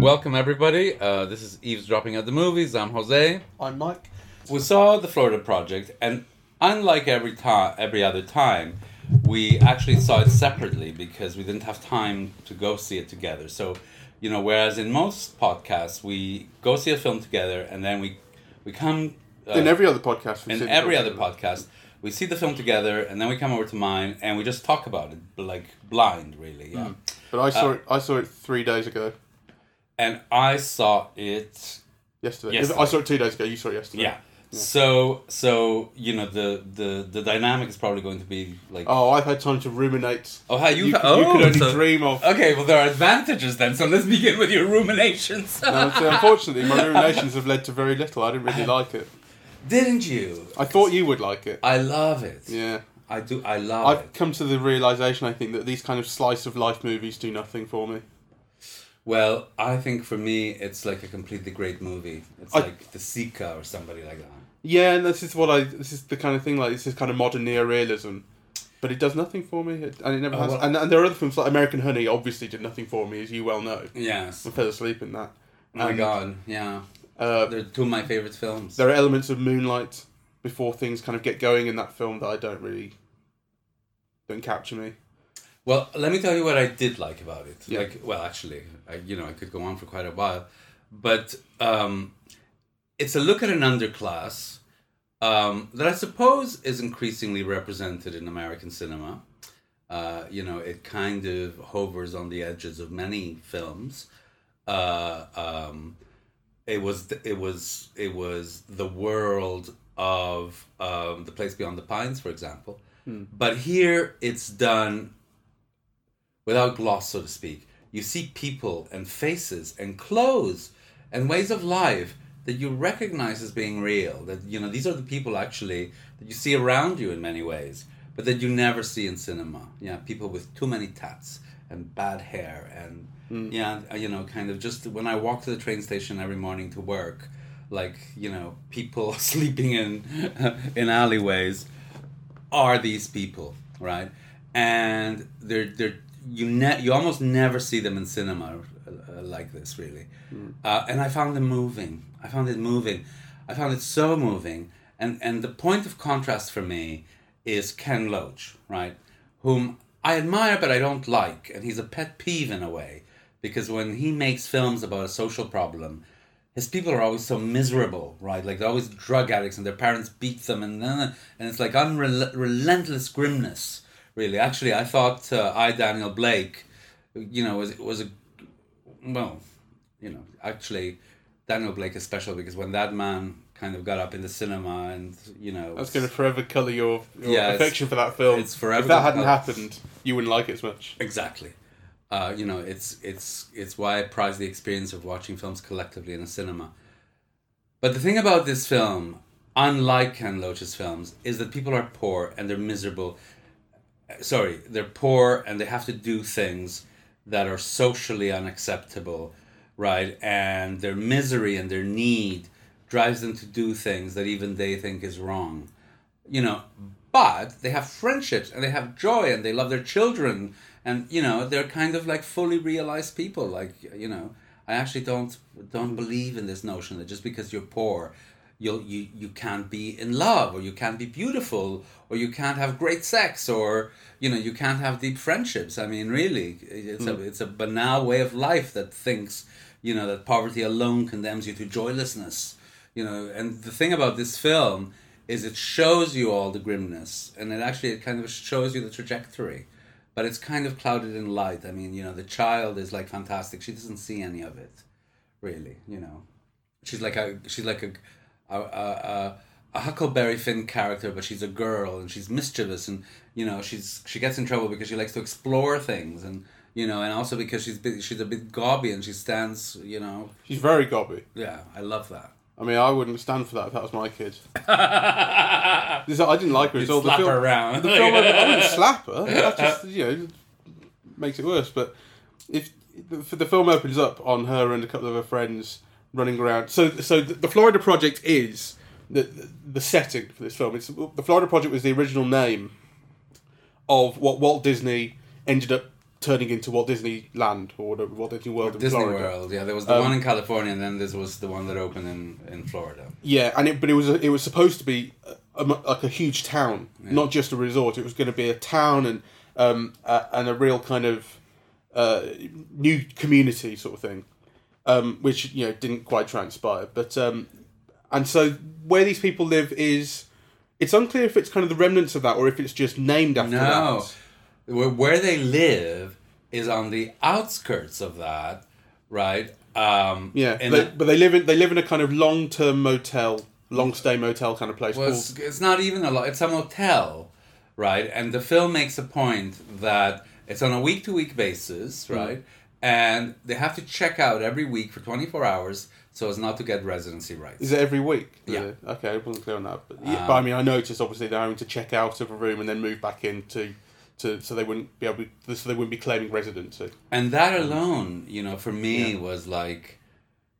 Welcome, everybody. Uh, this is Eavesdropping at the Movies. I'm Jose. I'm Mike. We saw the Florida Project, and unlike every time, every other time, we actually saw it separately because we didn't have time to go see it together. So, you know, whereas in most podcasts we go see a film together and then we we come uh, in every other podcast, in every other podcast we see the film together and then we come over to mine and we just talk about it like blind, really. Yeah. But I Uh, saw it. I saw it three days ago. And I saw it Yesterday. Yesterday. I saw it two days ago. You saw it yesterday. Yeah. So so you know the the the dynamic is probably going to be like oh, Oh, I've had time to ruminate. Oh how you You, ha- could, you oh, could only so- dream of. Okay, well there are advantages then. So let's begin with your ruminations. Uh, so unfortunately, my ruminations have led to very little. I didn't really like it. Didn't you? I thought you would like it. I love it. Yeah. I do. I love I've it. come to the realization, I think, that these kind of slice of life movies do nothing for me. Well, I think for me it's like a completely great movie. It's I- like The Seeker or somebody like that. Yeah, and this is what I. This is the kind of thing like this is kind of modern neorealism, but it does nothing for me, it, and it never Oh, has. well- and, and there are other films like American Honey, obviously did nothing for me, as you well know. Yes. I fell asleep in that. Oh my And, god. Yeah. Uh, They're two of my favorite films. there are elements of Moonlight before things kind of get going in that film that I don't really don't capture me. Well, let me tell you what I did like about it. Yeah. Like, well, actually, I, you know, I could go on for quite a while, but um, it's a look at an underclass um, that I suppose is increasingly represented in American cinema. Uh, you know, it kind of hovers on the edges of many films. Uh, um, it was it was it was the world of um, the place beyond the pines, for example. But here it's done without gloss, so to speak. You see people and faces and clothes and ways of life that you recognize as being real. That you know these are the people actually that you see around you in many ways, but that you never see in cinema. Yeah, people with too many tats and bad hair and yeah, you know, kind of just when I walk to the train station every morning to work, like you know, people sleeping in in alleyways are these people, right? And they're they're you ne- you almost never see them in cinema uh, like this, really. Uh, and I found them moving. I found it moving. I found it so moving. And and the point of contrast for me is Ken Loach, right? Whom I admire but I don't like, and he's a pet peeve in a way because when he makes films about a social problem, his people are always so miserable, right? Like they're always drug addicts and their parents beat them, and and it's like unrelentless grimness. Really, actually, I thought uh, I Daniel Blake, you know, was was a well, you know, actually, Daniel Blake is special because when that man kind of got up in the cinema and you know, That's going to forever colour your, your Yeah, affection for that film. it's forever If that hadn't happened, you wouldn't like it as much. Exactly. Uh, you know, it's it's it's why I prize the experience of watching films collectively in a cinema. But the thing about this film, unlike Ken Loach's films, is that people are poor and they're miserable. Sorry, they're poor and they have to do things that are socially unacceptable, right? And their misery and their need drives them to do things that even they think is wrong you know but they have friendships and they have joy and they love their children and you know they're kind of like fully realized people. Like you know i actually don't don't believe in this notion that just because you're poor you'll you you can't be in love or you can't be beautiful or you can't have great sex or you know you can't have deep friendships. I mean really it's a hmm. it's a banal way of life that thinks you know that poverty alone condemns you to joylessness. You know and the thing about this film is it shows you all the grimness and it actually it kind of shows you the trajectory but it's kind of clouded in light. I mean you know the child is like fantastic. She doesn't see any of it really you know. She's like a she's like a a, a, a, huckleberry finn character but she's a girl and she's mischievous and you know she's she gets in trouble because she likes to explore things and you know and also because she's bit, she's a bit gobby and she stands you know. She's very gobby. yeah i love that I mean, I wouldn't stand for that if that was my kid. This- I didn't like her at all. The slap film, her around. The film, I wouldn't slap her. That just you know makes it worse. But if the, the film opens up on her and a couple of her friends running around, so so the, the Florida Project is the the setting for this film. It's the Florida Project was the original name of what Walt Disney ended up turning into Walt Disney Land or whatever, Walt Disney World in Disney Florida. World. Yeah, there was the one in California, and then this was the one that opened in, in Florida. Yeah, and it, but it was it was supposed to be a, a- like a huge town, not just a resort. It was going to be a town and um uh, and a real kind of uh, new community sort of thing, um, which you know didn't quite transpire. But um, and so where these people live is it's unclear if it's kind of the remnants of that or if it's just named after No, that. Where, where they live is on the outskirts of that, right? Um, Yeah, they, but they live in they live in a kind of long term motel, long stay motel kind of place Well, it's, it's not even a lot. It's a motel, right? And the film makes a point that it's on a week to week basis, Mm. right? And they have to check out every week for 24 hours so as not to get residency rights. Is it every week? Yeah. Okay, I wasn't clear on that. But, yeah, but I mean, I noticed obviously they're having to check out of a room and then move back into, to so they wouldn't be able, to, so they wouldn't be claiming residency. And that alone, you know, for me was like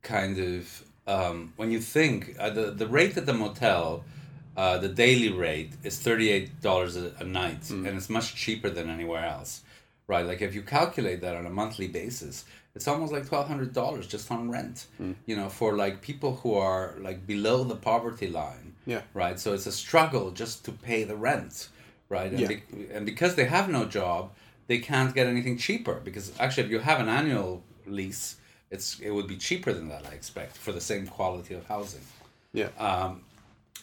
kind of um, when you think uh, the the rate at the motel, uh, the daily rate is thirty eight dollars a night, and it's much cheaper than anywhere else, right? Like if you calculate that on a monthly basis, it's almost like twelve hundred dollars just on rent, you know, for like people who are like below the poverty line, Yeah. right? So it's a struggle just to pay the rent, right? And, Yeah. be- and because they have no job, they can't get anything cheaper. Because actually, if you have an annual lease, it's it would be cheaper than that. I expect for the same quality of housing. Yeah. Um,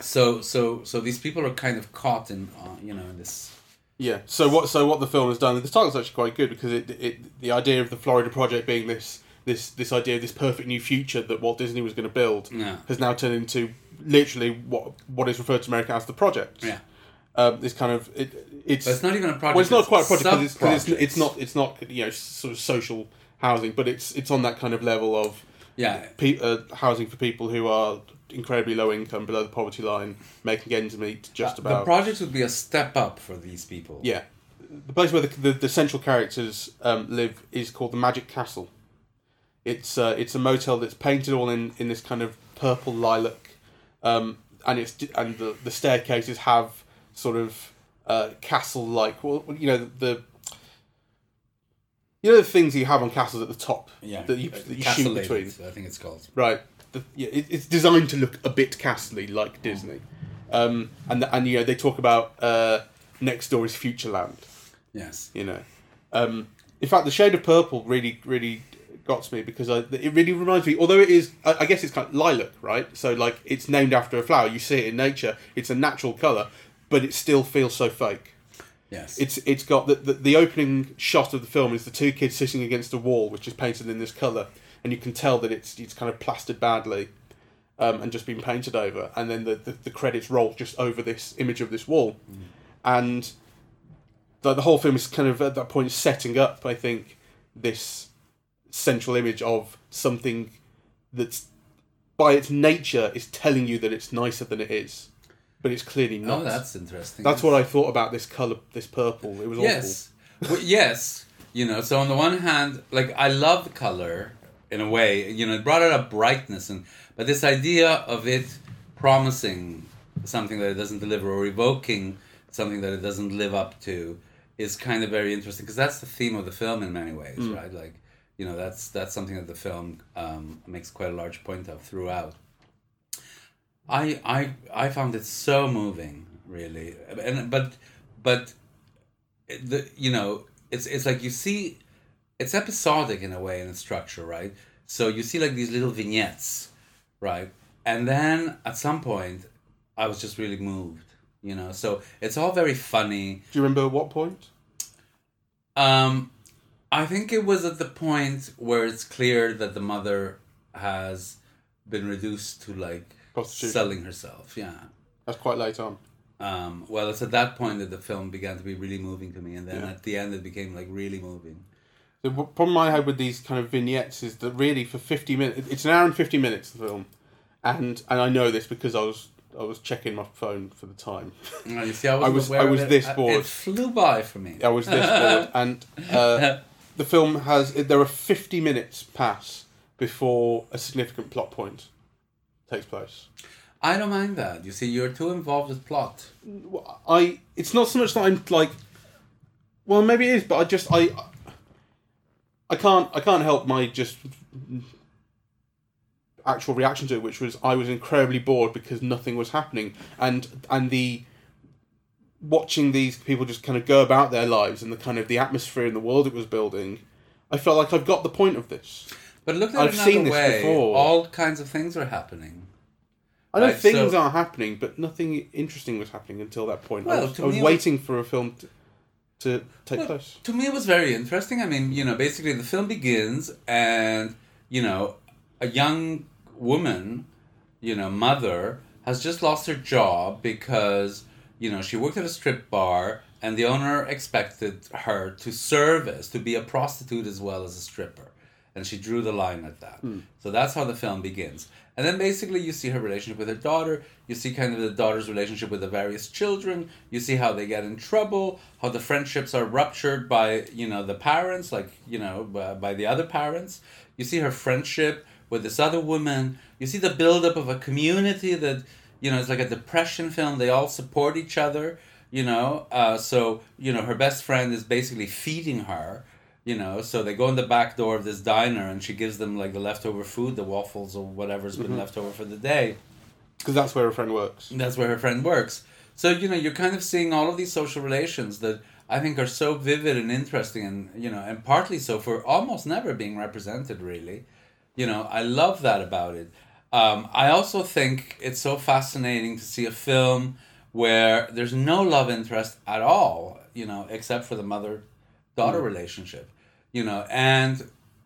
So so so these people are kind of caught in uh, you know in this. Yeah. So what? So what the film has done? The title's actually quite good because it, it the idea of the Florida project being this this this idea of this perfect new future that Walt Disney was going to build Yeah. has now turned into literally what what is referred to America as the project. Yeah. Um, this kind of it, it's But it's not even a project. well, it's not quite a project because it's, it's, it's not it's not you know sort of social housing, but it's it's on that kind of level of Yeah. pe- uh, housing for people who are incredibly low income, below the poverty line, making ends meet, just about. The project would be a step up for these people. yeah, the place where the the, the central characters um, live is called the Magic Castle. It's uh, it's a motel that's painted all in, in this kind of purple lilac, um, and it's and the, the staircases have sort of uh, castle like well you know the. You know the things you have on castles at the top Yeah. that you, that you shoot between. I think it's called. Right. The, yeah, it, it's designed to look a bit castly like Disney, um, and and you know they talk about uh, next door is Futureland. Yes. You know, um, in fact, the shade of purple really really got to me because I, it really reminds me. Although it is, I, I guess it's kind of lilac, right? So like it's named after a flower. You see it in nature. It's a natural color, but it still feels so fake. Yes. It's it's got the, the the opening shot of the film is the two kids sitting against a wall which is painted in this color, and you can tell that it's it's kind of plastered badly, um, and just been painted over, and then the, the, the credits roll just over this image of this wall, and the the whole film is kind of at that point setting up I think this central image of something that's by its nature is telling you that it's nicer than it is, but it's clearly not. oh, that's interesting. That's what I thought about this color, this purple. It was Yes. well, yes. You know, so on the one hand, like I love the color in a way. You know, it brought out a brightness, and but this idea of it promising something that it doesn't deliver or evoking something that it doesn't live up to is kind of very interesting because that's the theme of the film in many ways, right? Like, you know, that's that's something that the film um, makes quite a large point of throughout. I I I found it so moving, really, and but but the you know it's it's like you see it's episodic in a way in its structure right? So you see like these little vignettes right? And then at some point i was just really moved you know? So it's all very funny. Do you remember what point? um i think it was at the point where it's clear that the mother has been reduced to like Prostitution. selling herself yeah That's quite late on. um, well, it's at that point that the film began to be really moving to me, and then Yeah. at the end it became like really moving. The problem I had with these kind of vignettes is that really for fifty minutes, it's an hour and fifty minutes the film, and and I know this because I was I was checking my phone for the time. Oh, you see, I was, I was- I was this I- bored. It flew by for me. I was this bored, and uh, the film has there are fifty minutes pass before a significant plot point takes place. I don't mind that. You see, you're too involved with plot. I it's not so much that I'm like Well, maybe it is, but I just I I can't I can't help my just actual reaction to it, which was I was incredibly bored because nothing was happening, and and the watching these people just kind of go about their lives and the kind of the atmosphere in the world it was building. I felt like I've got the point of this. But look at I've it another seen this way. before. All kinds of things were happening. I know Right, things so- are happening, but nothing interesting was happening until that point. I Well, was, to I was me it waiting for a film to, to take Well, place. To me, it was very interesting. I mean, you know, basically the film begins, and you know, a young woman, you know, mother has just lost her job because you know she worked at a strip bar, and the owner expected her to service to be a prostitute as well as a stripper, and she drew the line at that. So that's how the film begins. And then basically you see her relationship with her daughter, you see kind of the daughter's relationship with the various children, you see how they get in trouble, how the friendships are ruptured by, you know, the parents, like, you know, by, by the other parents. You see her friendship with this other woman. You see the buildup of a community that, you know, it's like a depression film. They all support each other, you know. Uh, so, you know, her best friend is basically feeding her you know so they go in the back door of this diner and she gives them like the leftover food the waffles or whatever's been left over for the day. Because that's where her friend works. that's where her friend works. So you know you're kind of seeing all of these social relations that i think are so vivid and interesting and you know and partly so for almost never being represented really. You know i love that about it. Um, i also think it's so fascinating to see a film where there's no love interest at all you know except for the mother daughter relationship you know and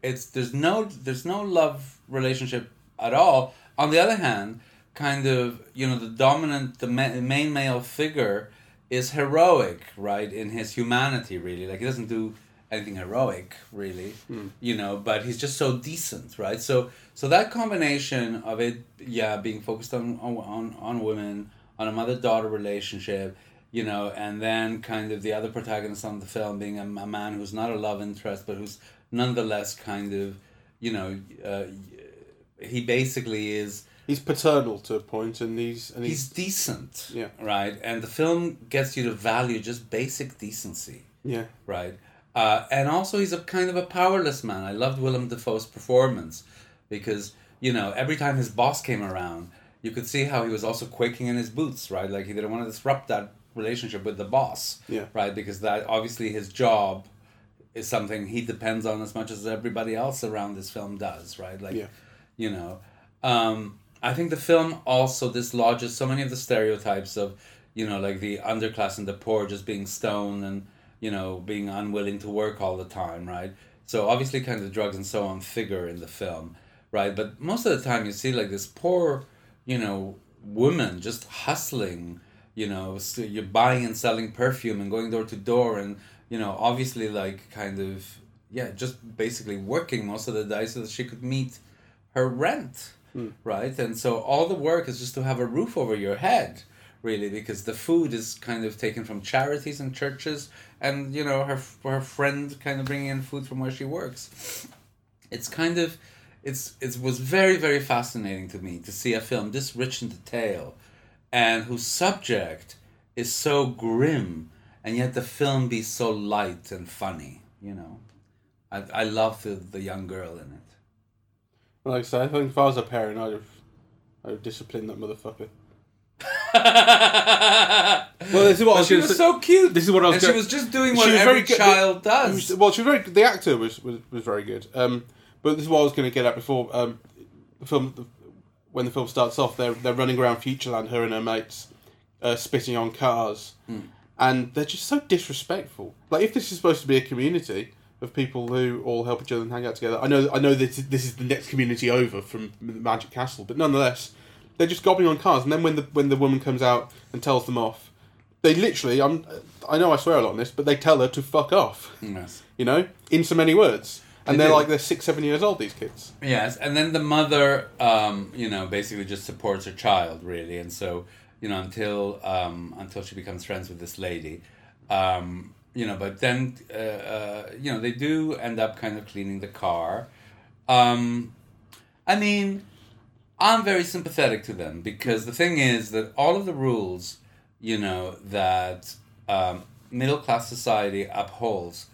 it's there's no there's no love relationship at all. On the other hand kind of you know the dominant the ma- main male figure is heroic right in his humanity really. Like he doesn't do anything heroic really hmm. you know but he's just so decent right? So so that combination of it yeah being focused on on, on women on a mother daughter relationship you know and then kind of the other protagonist on the film being a, a man who's not a love interest but who's nonetheless kind of you know uh, he basically is He's paternal to a point, and he's and he's he's, decent Yeah. right and the film gets you to value just basic decency yeah. right? Uh, and also, he's a kind of a powerless man. I loved Willem Dafoe's performance because you know every time his boss came around, you could see how he was also quaking in his boots, right? Like he didn't want to disrupt that relationship with the boss, Yeah. right? Because that obviously his job is something he depends on as much as everybody else around this film does, right? Like, Yeah. you know, um, I think the film also dislodges so many of the stereotypes of, you know, like the underclass and the poor just being stoned and, you know, being unwilling to work all the time, right? So obviously, kind of drugs and so on figure in the film, right? But most of the time, you see like this poor, you know, woman just hustling, you know, so you're buying and selling perfume and going door to door and, you know, obviously like kind of, yeah, just basically working most of the day so that she could meet her rent, hmm. right? And so all the work is just to have a roof over your head, really, because the food is kind of taken from charities and churches, and you know her her friend kind of bringing in food from where she works. It's kind of, it's it was very very fascinating to me to see a film this rich in detail, and whose subject is so grim, and yet the film be so light and funny. You know, I I love the the young girl in it. Like I say, I think if I was a parent, I'd have, I'd have disciplined that motherfucker. well, this is what I but was she gonna was say- so cute. This is what I was And she gonna- was just doing She what was every very good- child He does. was- well, she was very. The actor was was, was very good. Um, but this is what I was going to get at before. Um, the film, when the film starts off, they're they're running around Futureland, her and her mates, uh, spitting on cars, and they're just so disrespectful. Like if this is supposed to be a community of people who all help each other and hang out together, I know I know that this is the next community over from Magic Castle, but nonetheless, they're just gobbling on cars. And then when the when the woman comes out and tells them off, they literally, I'm, I know I swear a lot on this, but they tell her to fuck off. yes. You know, in so many words, and They are like they're six, seven years old. These kids. Yes, and then the mother, um, you know, basically just supports her child really, and so you know until um, until she becomes friends with this lady, um, you know, but then uh, uh, you know they do end up kind of cleaning the car. Um, I mean, I'm very sympathetic to them because the thing is that all of the rules, you know, that um, middle class society upholds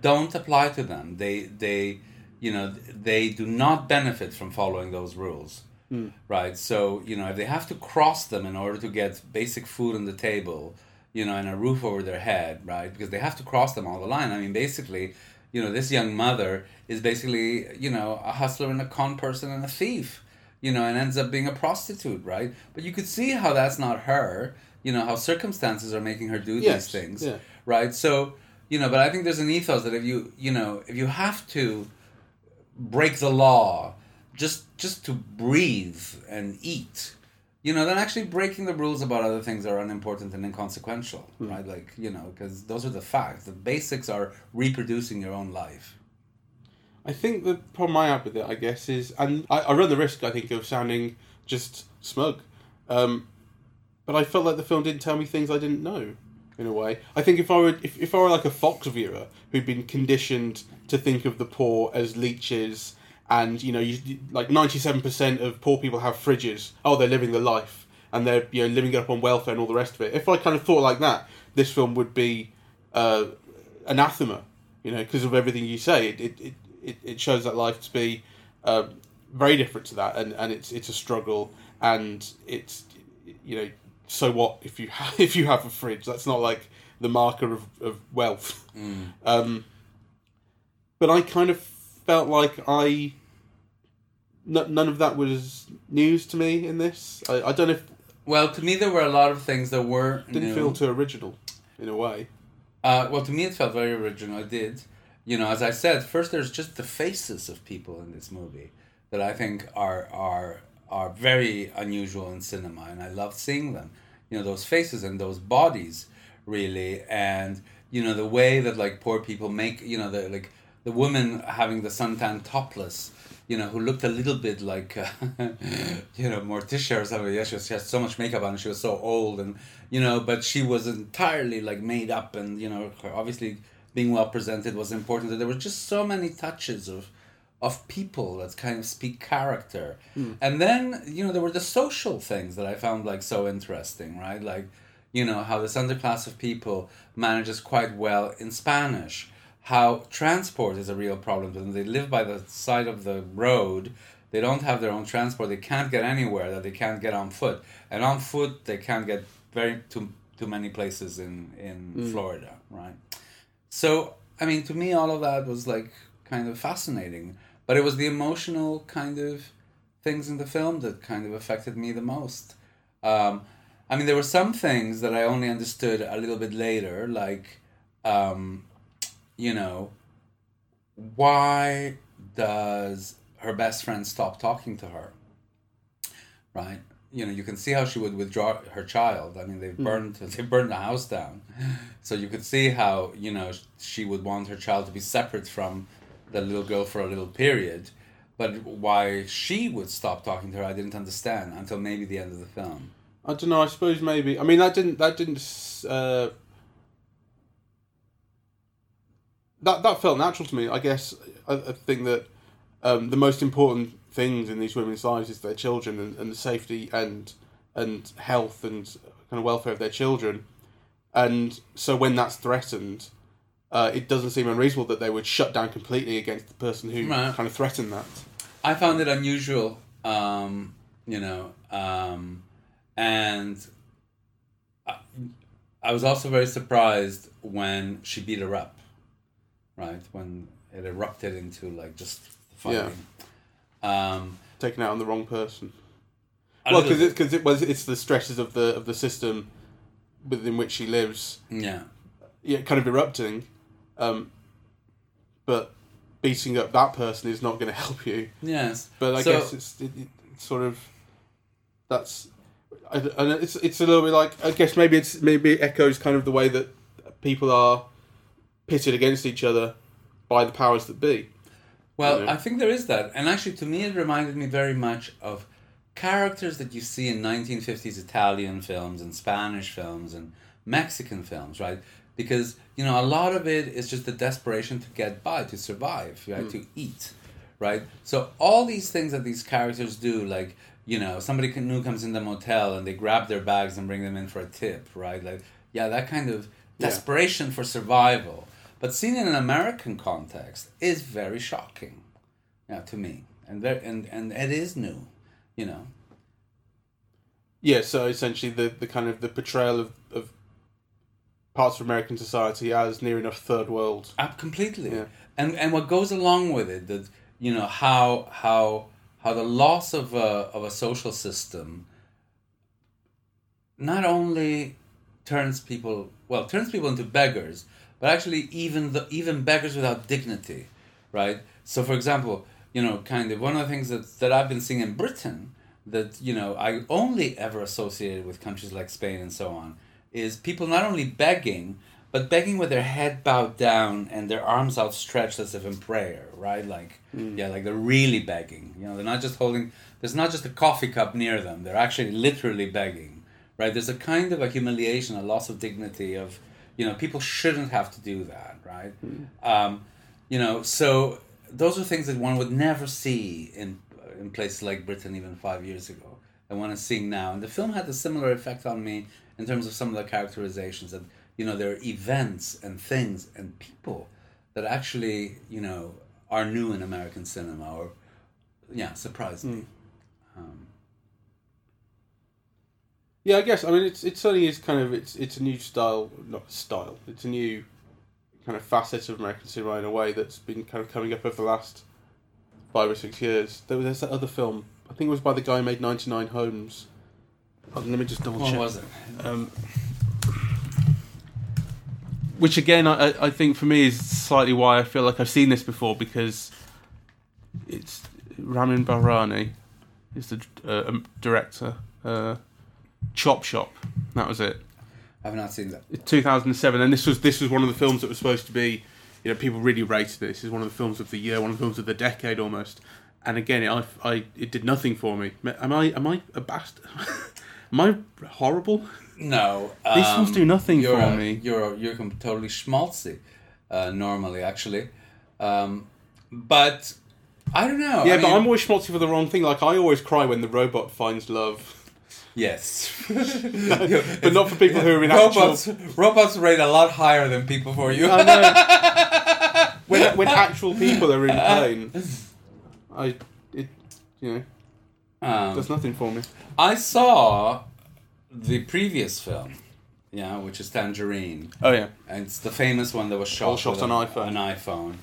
don't apply to them. They they you know they do not benefit from following those rules. Hmm. Right. So, you know, if they have to cross them in order to get basic food on the table, you know, and a roof over their head, right? Because they have to cross them all the line. I mean, basically, you know, this young mother is basically, you know, a hustler and a con person and a thief, you know, and ends up being a prostitute, right? But you could see how that's not her, you know, how circumstances are making her do Yes, these things, yeah. right? So, you know, but I think there's an ethos that if you, you know, if you have to break the law just just to breathe and eat you know then actually breaking the rules about other things are unimportant and inconsequential right? Like you know because those are the facts. The basics are reproducing your own life. I think the problem I have with it, I guess, is, and I, I run the risk, I think, of sounding just smug, um, but I felt like the film didn't tell me things I didn't know, in a way. I think if I were, if, if I were like a Fox viewer who'd been conditioned to think of the poor as leeches, and you know, you, like ninety-seven percent of poor people have fridges. Oh, they're living the life, and they're you know living up on welfare and all the rest of it. If I kind of thought like that, this film would be uh, anathema, you know, because of everything you say. It, it, it, it, shows that life to be um, very different to that, and, and it's it's a struggle, and it's you know, so what if you have, if you have a fridge? That's not like the marker of, of wealth. Um, but I kind of felt like I. n- None of that was news to me in this. I, I don't know if well to me there were a lot of things that were didn't new. feel too original, in a way. Uh, well, to me, it felt very original. It did. You know, as I said, first there's just the faces of people in this movie that I think are are are very unusual in cinema, and I love seeing them. You know, those faces and those bodies, really, and you know the way that like poor people make. You know, the like the woman having the suntan topless. You know, who looked a little bit like, uh, you know, Morticia or something. Yeah, she, was, she had so much makeup on, and she was so old, and you know, but she was entirely like made up, and you know, obviously being well presented was important. There were just so many touches of, of people that kind of speak character, hmm. and then you know there were the social things that I found like so interesting, right? Like, you know, how this underclass of people manages quite well in Spanish how transport is a real problem to them. They live by the side of the road. They don't have their own transport. They can't get anywhere that they can't get on foot. And on foot, they can't get very too too many places in in hmm. Florida, right? So, I mean, to me, all of that was like kind of fascinating. But it was the emotional kind of things in the film that kind of affected me the most. Um, I mean, there were some things that I only understood a little bit later, like, um, you know, why does her best friend stop talking to her? Right? You know, you can see how she would withdraw her child. I mean, they burned they burned the house down, so you could see how you know she would want her child to be separate from the little girl for a little period. But why she would stop talking to her, I didn't understand until maybe the end of the film. I don't know. I suppose maybe. I mean, that didn't. That didn't. Uh, that that felt natural to me. I guess. I, I think that um, the most important things in these women's lives is their children and, and the safety and and health and kind of welfare of their children. And so when that's threatened, uh, it doesn't seem unreasonable that they would shut down completely against the person who Right. kind of threatened that. I found it unusual, um, you know, um, and I, I was also very surprised when she beat her up, right? When it erupted into like just fighting. Um, Taken out on the wrong person. Well, because it, cause it was it's the stresses of the of the system within which she lives, yeah. yeah, kind of erupting. Um, but beating up that person is not going to help you. Yes. But I So- guess it's it, it's sort of that's and it's it's a little bit like I guess maybe it's maybe it echoes kind of the way that people are pitted against each other by the powers that be. Well, Yeah. I think there is that. And actually, to me, it reminded me very much of characters that you see in 1950s Italian films and Spanish films and Mexican films, right? Because, you know, a lot of it is just the desperation to get by, to survive, right? Hmm. To eat, right? So, all these things that these characters do, like, you know, somebody new comes in the motel and they grab their bags and bring them in for a tip, right? Like, yeah, that kind of desperation for survival. But seen in an American context is very shocking, yeah, to me, and very, and and it is new, you know. Yeah, so essentially the, the kind of the portrayal of parts of American society as near enough third world. Uh, completely. Yeah. And and what goes along with it, that you know how how how the loss of a of a social system not only turns people well turns people into beggars, but actually even the even beggars without dignity, right? So for example, you know, kind of one of the things that that I've been seeing in Britain that you know I only ever associated with countries like Spain and so on is people not only begging but begging with their head bowed down and their arms outstretched as if in prayer, right? Like, yeah, like they're really begging. You know, they're not just holding. There's not just a coffee cup near them. They're actually literally begging, right? There's a kind of a humiliation, a loss of dignity of, you know, people shouldn't have to do that, right? Um, you know, so those are things that one would never see in in places like Britain even five years ago. And one is seeing now, and the film had a similar effect on me in terms of some of the characterizations that you know there are events and things and people that actually you know are new in American cinema or yeah surprised me. Um, Yeah, I guess. I mean, it's it certainly is kind of it's it's a new style, not style. It's a new kind of facet of American cinema in a way that's been kind of coming up over the last five or six years. There was there's that other film. I think it was by the guy who made Ninety Nine Homes. Oh, let me just double check. what was it? Um, which again, I, I- think for me is slightly why I feel like I've seen this before because it's Ramin Bahrani is the uh, um, director. Uh, Chop Shop, that was it. I've not seen that. 2007, and this was this was one of the films that was supposed to be, you know, people really rated this. Is one of the films of the year, one of the films of the decade almost. And again, it, I, I it did nothing for me. Am I am I a bastard? am I horrible? No, These um, films do nothing for a- me. You're you're totally schmaltzy, uh, normally actually, um, but I don't know. Yeah, I but mean- I'm always schmaltzy for the wrong thing. Like I always cry when the robot finds love, Yes, but not for people who are in actual. robots. Robots rate a lot higher than people for you. I know. when when actual people are in pain, I it you know Um, does nothing for me. I saw the previous film, yeah, which is Tangerine. Oh yeah. and it's the famous one that was shot, All shot on a- iPhone. An iPhone.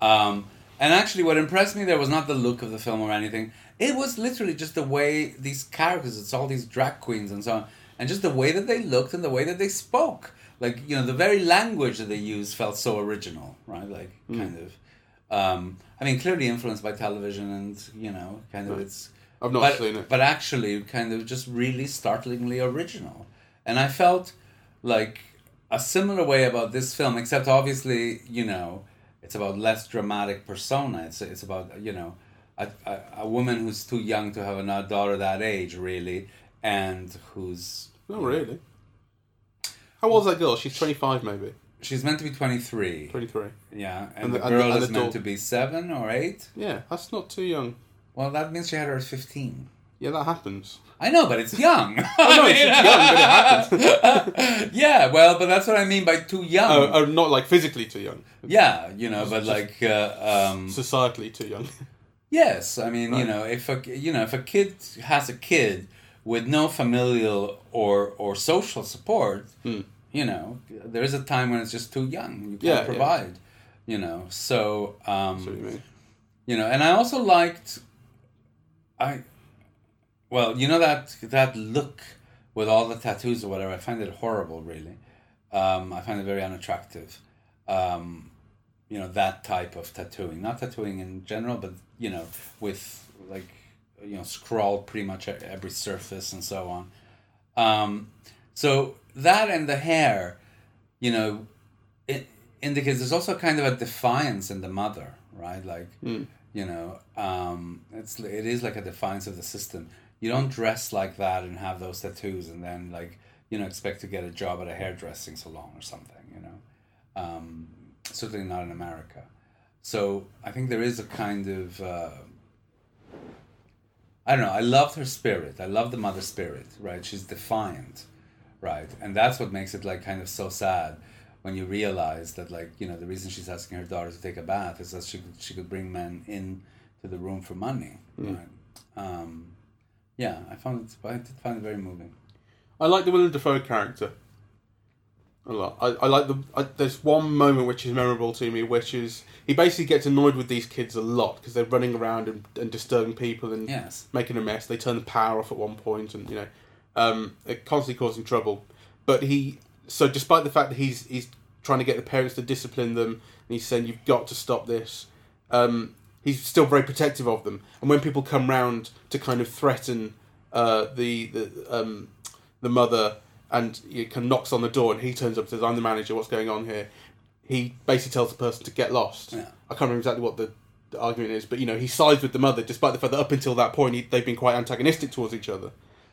Um, and actually, what impressed me there was not the look of the film or anything. It was literally just the way these characters. It's all these drag queens and so on, and just the way that they looked and the way that they spoke. Like you know, the very language that they used felt so original, right? Like Hmm. kind of. Um, I mean, clearly influenced by television and you know, kind of it's I've not but, seen it. But actually, kind of just really startlingly original. And I felt like a similar way about this film, except obviously, you know, it's about less dramatic persona. It's, it's about, you know, a, a, a woman who's too young to have a daughter that age, really, and who's. Not really. How old's that girl? She's 25 maybe. She's meant to be 23. 23. Yeah, and, And the, the- and the- girl and is the meant to be 7 or 8. Yeah, that's not too young. Well, that means she had her at 15. Yeah, that happens. I know, but it's young. I know, it's young, but it happens. yeah, well, but that's what I mean by too young. Oh, oh, not like physically too young. yeah, you know, but like, uh, um, Societally too young. yes, I mean, you know, if a you know if a kid has a kid with no familial or or social support, Hmm. you know, there is a time when it's just too young. You can't Yeah, yeah. provide. You know, so um, you you know and i also liked i well you know that that look with all the tattoos or whatever i find it horrible really. Um, i find it very unattractive. Um, you know that type of tattooing. Not tattooing in general but you know with like you know scrawled pretty much every surface and so on. Um, so that and the hair you know it indicates there's also kind of a defiance in the mother right? Like you know um, it's it is like a defiance of the system. You don't dress like that and have those tattoos and then like you know expect to get a job at a hairdressing salon or something you know? Um, certainly not in america. So i think there is a kind of uh, i don't know i loved her spirit. I love the mother spirit right? She's defiant right? And that's what makes it like kind of so sad when you realize that like you know the reason she's asking her daughter to take a bath is that she could, she could bring men in to the room for money. Right. Um, yeah, I found it. I did find it very moving. I like the Willem Dafoe character a lot. I, I like the. I, there's one moment which is memorable to me, which is he basically gets annoyed with these kids a lot because they're running around and, and disturbing people and Yes. making a mess. They turn the power off at one point, and you know, um, they're constantly causing trouble. But he, so despite the fact that he's he's trying to get the parents to discipline them, and he's saying you've got to stop this. Um, he's still very protective of them, and when people come round to kind of threaten uh, the the um, the mother, and he kind of knocks on the door, and he turns up and says, "I'm the manager. What's going on here?" He basically tells the person to get lost. Yeah. I can't remember exactly what the, the argument is, but you know he sides with the mother, despite the fact that up until that point he, they've been quite antagonistic towards each other.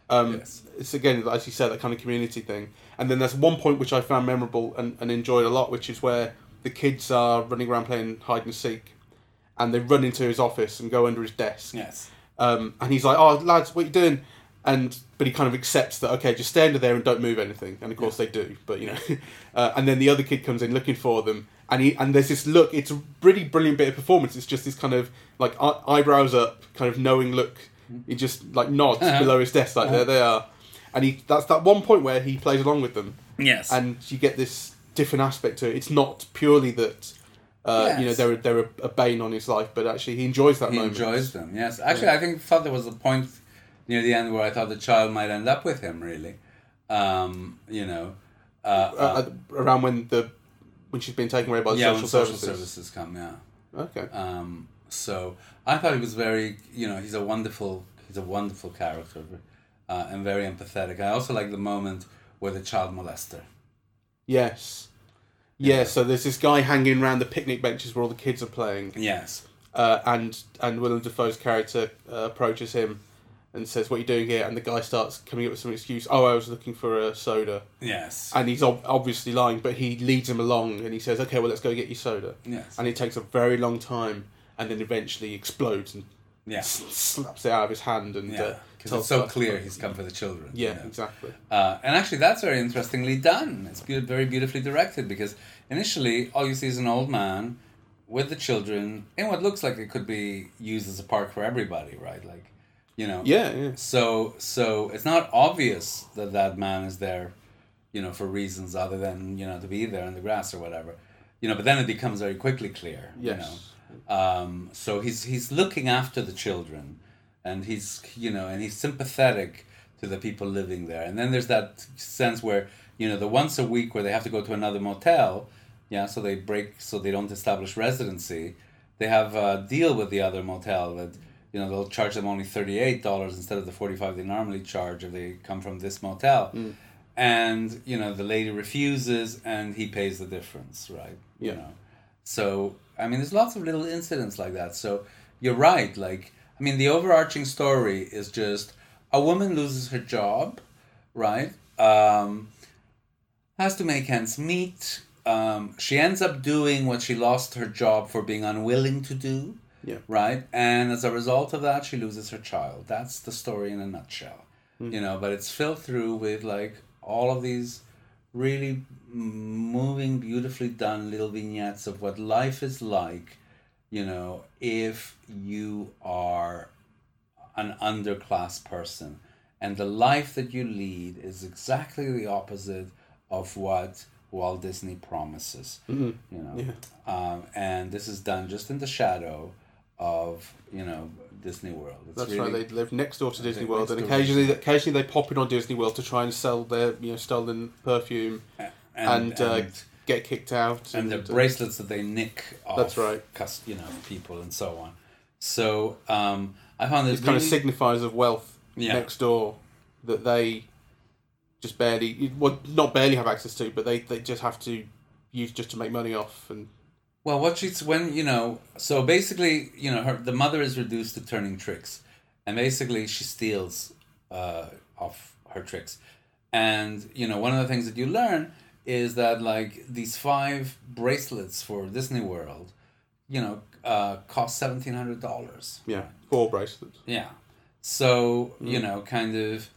Um, Yes. It's again, as you said, that kind of community thing. And then there's one point which I found memorable and, and enjoyed a lot, which is where the kids are running around playing hide and seek, and they run into his office and go under his desk. Yes. Um, and he's like, "Oh, lads, what you doing?" And but he kind of accepts that. Okay, just stand under there and don't move anything. And of course they do. But you know, uh, and then the other kid comes in looking for them, and he and there's this look. It's a really brilliant bit of performance. It's just this kind of like eyebrows up, kind of knowing look. He just like nods Uh-huh. below his desk, like there they are. And he that's that one point where he plays along with them, Yes. and you get this different aspect to it. It's not purely that. Uh, You know they're they're a, a bane on his life, but actually he enjoys that moment. he moment. enjoys them. Yes. Actually, I think thought there was a point near the end where I thought the child might end up with him. Really. Um, you know. Uh, uh, uh, around when the when she's been taken away by the yeah, social, when social services. services come. Yeah. Okay. Um, so I thought he was very, you know, he's a wonderful, he's a wonderful character, uh, and very empathetic. I also like the moment where the child molester. Yes. Yeah, so there's this guy hanging around the picnic benches where all the kids are playing, Yes. uh, and and Willem Dafoe's character uh, approaches him and says, "What are you doing here?" And the guy starts coming up with some excuse. Oh, I was looking for a soda, Yes. and he's ob- obviously lying, but he leads him along, and he says, "Okay, well, let's go get you soda." yes. And it takes a very long time, and then eventually explodes and Yeah. s- slaps it out of his hand, and Yeah. uh, Because tells it's so clear he's come for the children. you Yeah, know. exactly. Uh, and actually, that's very interestingly done. It's be- very beautifully directed because initially, all you see is an old man with the children in what looks like it could be used as a park for everybody, right? Like, you know. Yeah, yeah. So, so it's not obvious that that man is there, you know, for reasons other than you know to be there in the grass or whatever, you know. But then it becomes very quickly clear, you Yes. know. Um, so he's he's looking after the children, and he's you know, and he's sympathetic to the people living there. And then there's that sense where you know the once a week where they have to go to another motel, yeah. So they break, so they don't establish residency. They have a deal with the other motel that you know they'll charge them only thirty eight dollars instead of the forty five they normally charge if they come from this motel. And you know the lady refuses, and he pays the difference, right? Yeah. You know, so I mean, there's lots of little incidents like that. So you're right. Like, I mean, the overarching story is just a woman loses her job, right? Um, has to make ends meet. Um, she ends up doing what she lost her job for being unwilling to do, Yeah. right? And as a result of that, she loses her child. That's the story in a nutshell, you know. But it's filled through with like all of these really moving, beautifully done little vignettes of what life is like, you know, if you are an underclass person. And the life that you lead is exactly the opposite of what Walt Disney promises. You know, um, and this is done just in the shadow of you know Disney World. It's That's really, right. They live next door to Disney World, and occasionally, occasionally they pop in on Disney World to try and sell their you know stolen perfume and, uh, and, get kicked out. and the uh, bracelets that they nick off That's right. cus- you know people and so on. So um, I found this it kind of really- signifies of wealth Yeah. next door that they just barely, well, not barely have access to, but they, they just have to use just to make money off. And Well, what she's when you know, so basically, you know, her the mother is reduced to turning tricks, and basically she steals uh, off her tricks, and you know, one of the things that you learn is that like these five bracelets for Disney World, you know, uh, cost seventeen hundred dollars. yeah, four bracelets. Yeah. So, you know, kind of,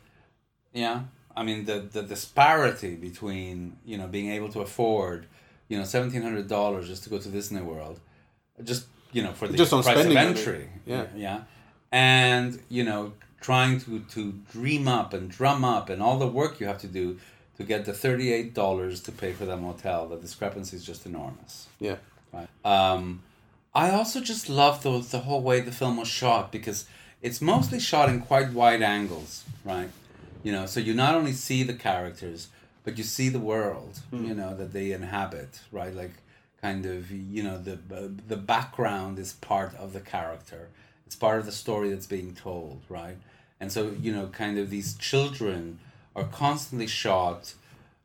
yeah. I mean, the, the disparity between, you know, being able to afford you know, seventeen hundred dollars just to go to Disney World, just you know, for the Just on price of spending money. entry. Yeah. yeah, and you know, trying to to dream up and drum up and all the work you have to do to get the thirty eight dollars to pay for that motel. The discrepancy is just enormous. Yeah. Right. Um, I also just love the the whole way the film was shot because it's mostly shot in quite wide angles, right? You know, so you not only see the characters, but you see the world, you know, that they inhabit, right? Like, kind of, you know, the the background is part of the character. It's part of the story that's being told, right? And so, you know, kind of these children are constantly shot,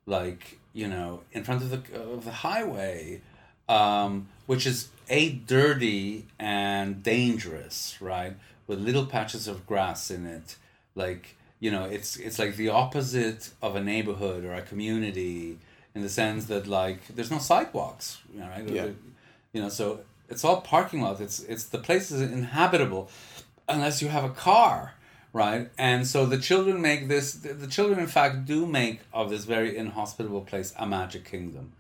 like you know, in front of the of the highway, um, which is a dirty and dangerous, right? With little patches of grass in it, like you know, it's it's like the opposite of a neighborhood or a community in the sense that like there's no sidewalks, you know, right? Yeah. You know, so it's all parking lots. It's it's the place is inhabitable, unless you have a car, right? And so the children make this. The, the children, in fact, do make of this very inhospitable place a magic kingdom.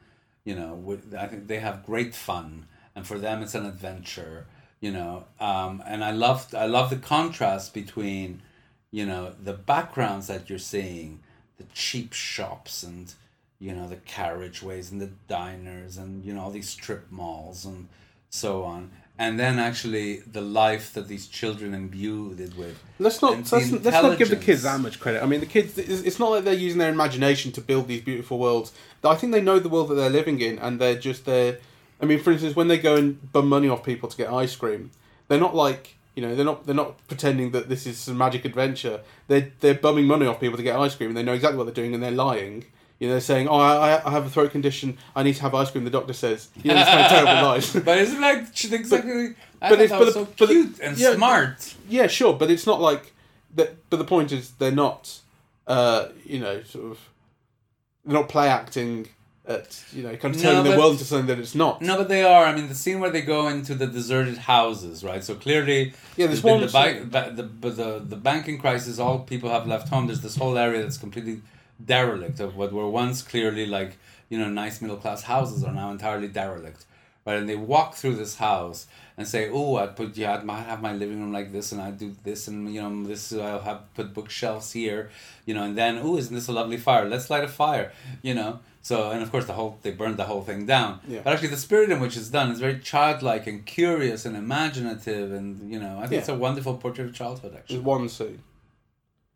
You know, with, I think they have great fun, and for them, it's an adventure. You know, um, and I love I love the contrast between, you know, the backgrounds that you're seeing, the cheap shops and you know the carriageways and the diners and you know all these strip malls and so on and then actually the life that these children imbued it with Let's not let's, let's not give the kids that much credit. I mean, the kids. It's it's not like they're using their imagination to build these beautiful worlds. I think they know the world that they're living in, and they're just there. I mean, for instance, when they go and bum money off people to get ice cream, they're not like you know they're not they're not pretending that this is some magic adventure. They're they're bumming money off people to get ice cream, and they know exactly what they're doing, and they're lying. You know, they're saying, "Oh, I, I have a throat condition. I need to have ice cream." The doctor says, "You know, it's kind of terrible lies." but isn't like she's exactly I but it's- but so but cute and yeah, smart Yeah, sure, but it's not like that. But the point is, they're not, uh, you know, sort of, they're not play acting at, you know, kind of No, turning the world into something that it's not. no but they are. I mean the scene where they go into the deserted houses right? So clearly Yeah, there's been one the, ba- ba- the, but the the banking crisis all people have left home there's this whole area that's completely derelict of what were once clearly like you know nice middle class houses are now entirely derelict right and they walk through this house and say oh i'd put yeah i'd have my living room like this and i'd do this and you know this i'll have put bookshelves here you know and then oh isn't this a lovely fire let's light a fire you know so and of course the whole they burned the whole thing down Yeah. but actually the spirit in which it's done is very childlike and curious and imaginative and you know i think it's a wonderful portrait of childhood There's actually one scene.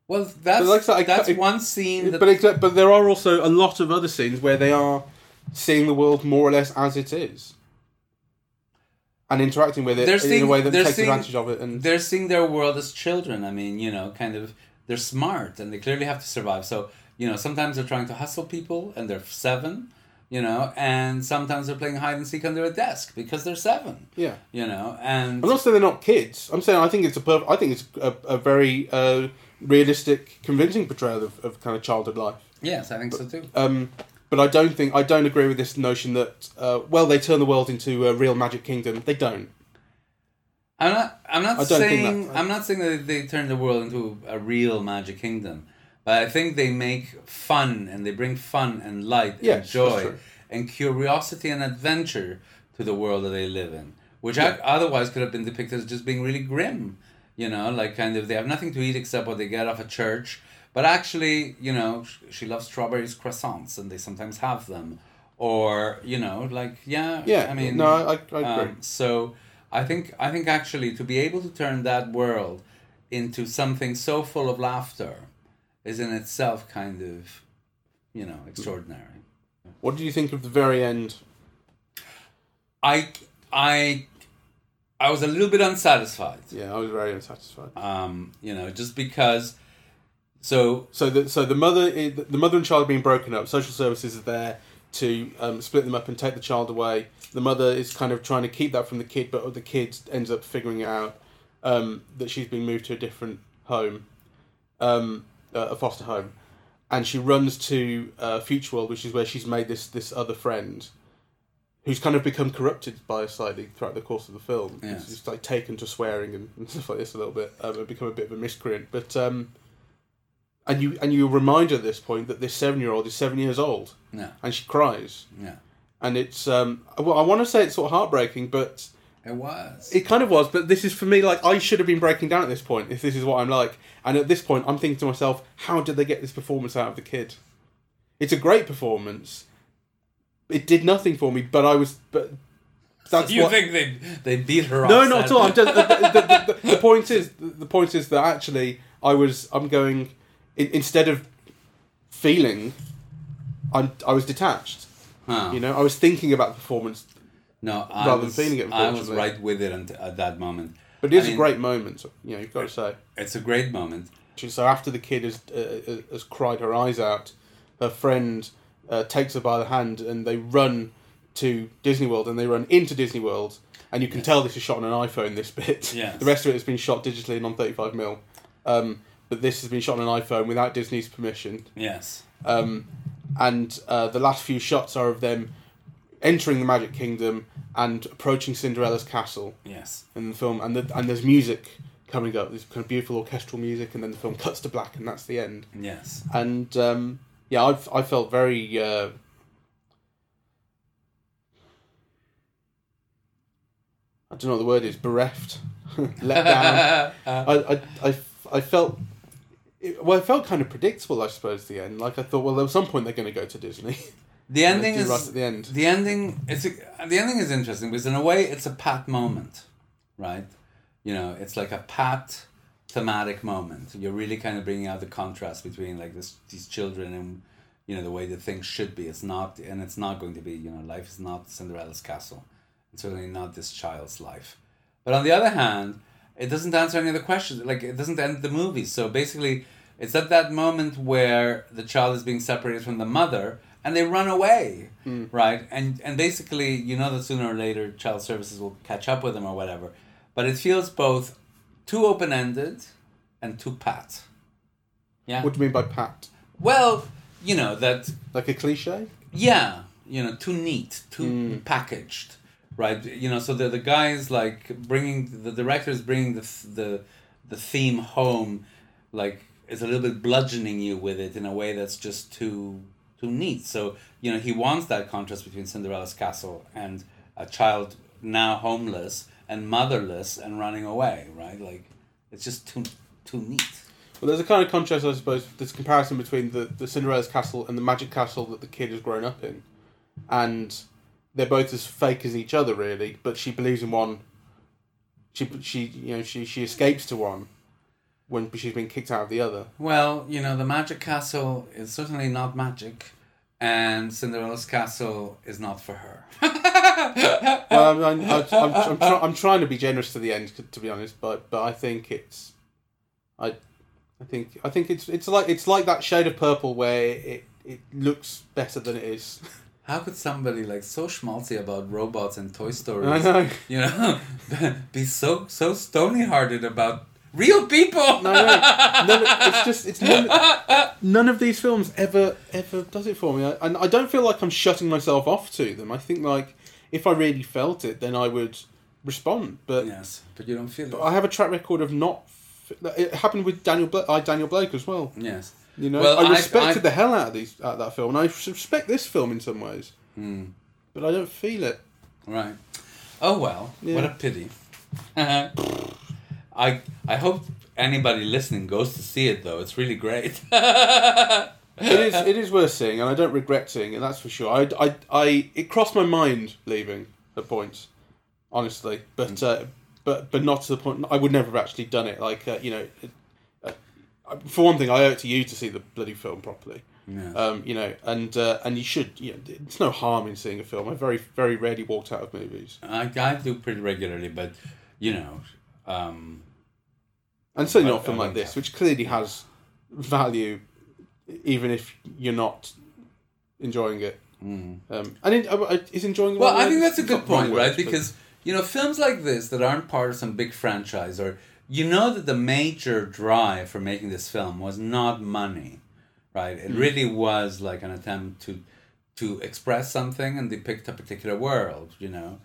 well that's like I that's ca- one scene that But, but there are also a lot of other scenes where they are seeing the world more or less as it is. And interacting with it They're in seeing- a way that takes seeing- advantage of it. And they're seeing their world as children. I mean, you know, kind of they're smart and they clearly have to survive. So, you know, sometimes they're trying to hustle people and they're seven, you know, and sometimes they're playing hide and seek under a desk because they're seven, yeah. you know, and I'm not saying they're not kids. I'm saying I think it's a perf- I think it's a, a very uh, realistic, convincing portrayal of, of kind of childhood life. yes, I think so too. Um, but I don't think I don't agree with this notion that uh, well they turn the world into a real magic kingdom. They don't. I'm not. I'm not I don't think saying. that- I'm not saying that they turn the world into a real magic kingdom, but I think they make fun and they bring fun and light Yes, and joy and curiosity and adventure to the world that they live in, which Yeah. otherwise could have been depicted as just being really grim. You know, like kind of they have nothing to eat except what they get off a church. But actually, you know, she loves strawberries croissants, and they sometimes have them. Or you know, like yeah, Yeah, I mean, no, I, I agree. um, so I think I think actually to be able to turn that world into something so full of laughter is in itself kind of, you know, extraordinary. what did you think of the very end? I I I was a little bit unsatisfied. Yeah, I was very unsatisfied. Um, you know, just because. So So the so the mother the mother and child are being broken up. Social services are there to um, split them up and take the child away. The mother is kind of trying to keep that from the kid, but the kid ends up figuring it out um, that she's been moved to a different home, um, uh, a foster home, and she runs to uh, Future World, which is where she's made this this other friend, who's kind of become corrupted by her slightly throughout the course of the film. Yes. She's like taken to swearing and, and stuff like this a little bit, um, and become a bit of a miscreant. But um, and you and you remind her at this point that this seven year old is seven years old, yeah, and she cries. yeah. and it's um, well, I want to say it's sort of heartbreaking, but It was. it kind of was. But this is for me like I should have been breaking down at this point if this is what I'm like. And at this point, I'm thinking to myself, how did they get this performance out of the kid? It's a great performance. It did nothing for me, but I was but. That's you what, think they they beat her off? no, not at all. I'm just, the, the, the, the point is the point is that actually I was I'm going in, instead of feeling, I'm I was detached. Huh. You know, I was thinking about the performance, No, I rather than feeling it, I was right with it at that moment. but it is I mean, a great moment. You know, you've got to say. It's a great moment. So after the kid has uh, has cried her eyes out, her friend uh, takes her by the hand and they run to Disney World and they run into Disney World. And you can tell this is shot on an iPhone. This bit, Yes. the rest of it has been shot digitally and on thirty five mil. Um, but this has been shot on an iPhone without Disney's permission. Yes. Um, and uh, the last few shots are of them entering the Magic Kingdom and approaching Cinderella's castle Yes. in the film, and the, and there's music coming up. There's kind of beautiful orchestral music, and then the film cuts to black, and that's the end. Yes. And um, yeah, I've I felt very. Uh, I don't know what the word is. Bereft, let down. I, I, I, I felt. It, well, it felt kind of predictable, I suppose. The end, like I thought, well, at some point they're going to go to Disney. The ending is right at the end. The ending it's a, the ending is interesting because in a way it's a pat moment, right? You know, it's like a pat thematic moment. You're really kind of bringing out the contrast between like this these children and you know the way that things should be. It's not, and it's not going to be. You know, life is not Cinderella's castle. It's certainly not this child's life. But on the other hand, it doesn't answer any of the questions. Like it doesn't end the movie. So basically, it's at that moment where the child is being separated from the mother, and they run away, hmm. right? And and basically, you know that sooner or later, child services will catch up with them or whatever. But it feels both too open ended and too pat. Yeah. What do you mean by pat? Well, you know that Like a cliche? yeah, you know, too neat, too hmm. packaged, right? You know, so the the guys like bringing the directors bringing the the the theme home, like is a little bit bludgeoning you with it in a way that's just too too neat. So you know, he wants that contrast between Cinderella's castle and a child now homeless and motherless and running away, right? Like it's just too too neat. Well, there's a kind of contrast, I suppose. A comparison between the, the Cinderella's castle and the magic castle that the kid has grown up in, and they're both as fake as each other, really. But she believes in one. She she you know she she escapes to one, when she's been kicked out of the other. Well, you know, the magic castle is certainly not magic, and Cinderella's castle is not for her. Well, I'm I'm, I'm, I'm, try, I'm trying to be generous to the end, to be honest, but but I think it's, I, I think I think it's it's like it's like that shade of purple where it it looks better than it is. How could somebody like so schmaltzy about robots and Toy Stories, know. you know, be so so stony hearted about real people? No, no, of, it's just it's none, none of these films ever ever does it for me, I, and I don't feel like I'm shutting myself off to them. I think like if I really felt it, then I would respond. But Yes, but you don't feel it. I have a track record of not. It happened with Daniel Blake, I uh, Daniel Blake as well. Yes. You know, Well, I respected I- the hell out of these out of that film, and I respect this film in some ways, Hmm. but I don't feel it. Right. Oh well, what a pity. I I hope anybody listening goes to see it though. It's really great. It is it is worth seeing, and I don't regret seeing it. That's for sure. I, I, I it crossed my mind leaving at points, honestly, but Mm. uh, but but not to the point. I would never have actually done it. Like uh, you know, for one thing, I owe it to you to see the bloody film properly. Yeah. Um, you know, and uh, and you should. You know, it's no harm in seeing a film. I very very rarely walked out of movies, I, I do pretty regularly, but you know, um, and certainly not a film like this, which clearly has value, even if you're not enjoying it. mm. Um, and it, uh, is enjoying. well, I think that's a good point, words, right? Because you know, films like this that aren't part of some big franchise, or you know that the major drive for making this film was not money, right? It really was like an attempt to to express something and depict a particular world, you know.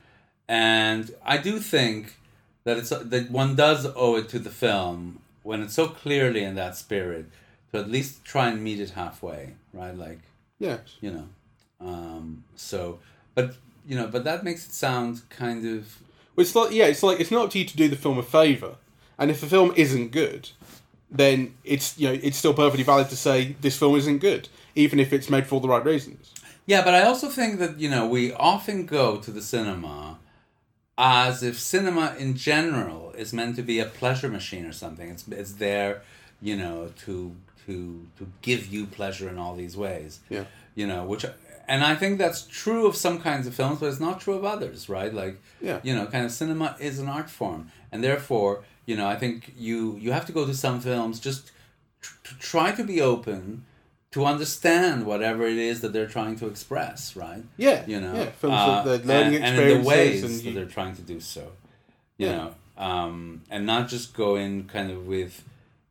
And I do think that it's that one does owe it to the film when it's so clearly in that spirit to at least try and meet it halfway, right? Like yeah, you know. Um, so, but you know, but that makes it sound kind of Well, It's like yeah, it's like it's not up to you to do the film a favor, and if the film isn't good, then it's you know it's still perfectly valid to say this film isn't good, even if it's made for all the right reasons. Yeah, but I also think that, you know, we often go to the cinema as if cinema in general is meant to be a pleasure machine or something. It's it's there, you know, to to to give you pleasure in all these ways. Yeah. You know, which and I think that's true of some kinds of films, but it's not true of others, right? Like Yeah. you know, kind of cinema is an art form. And therefore, you know, I think you you have to go to some films just tr- to try to be open to understand whatever it is that they're trying to express, right? Yeah, You know, yeah, films uh, that they're learning and, and in the ways and that they're trying to do so. You Yeah. know, um, and not just go in kind of with,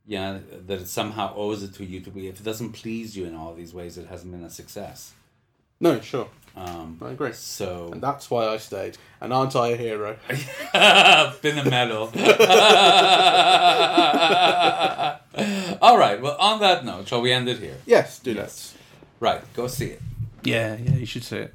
yeah, that it somehow owes it to you to be. If it doesn't please you in all these ways, it hasn't been a success. no, sure, Um, I agree, so and that's why I stayed. And aren't I a hero? Been a medal. All right. Well, on that note, shall we end it here? Yes, do Yes. Right. Go see it. Yeah, yeah, you should see it.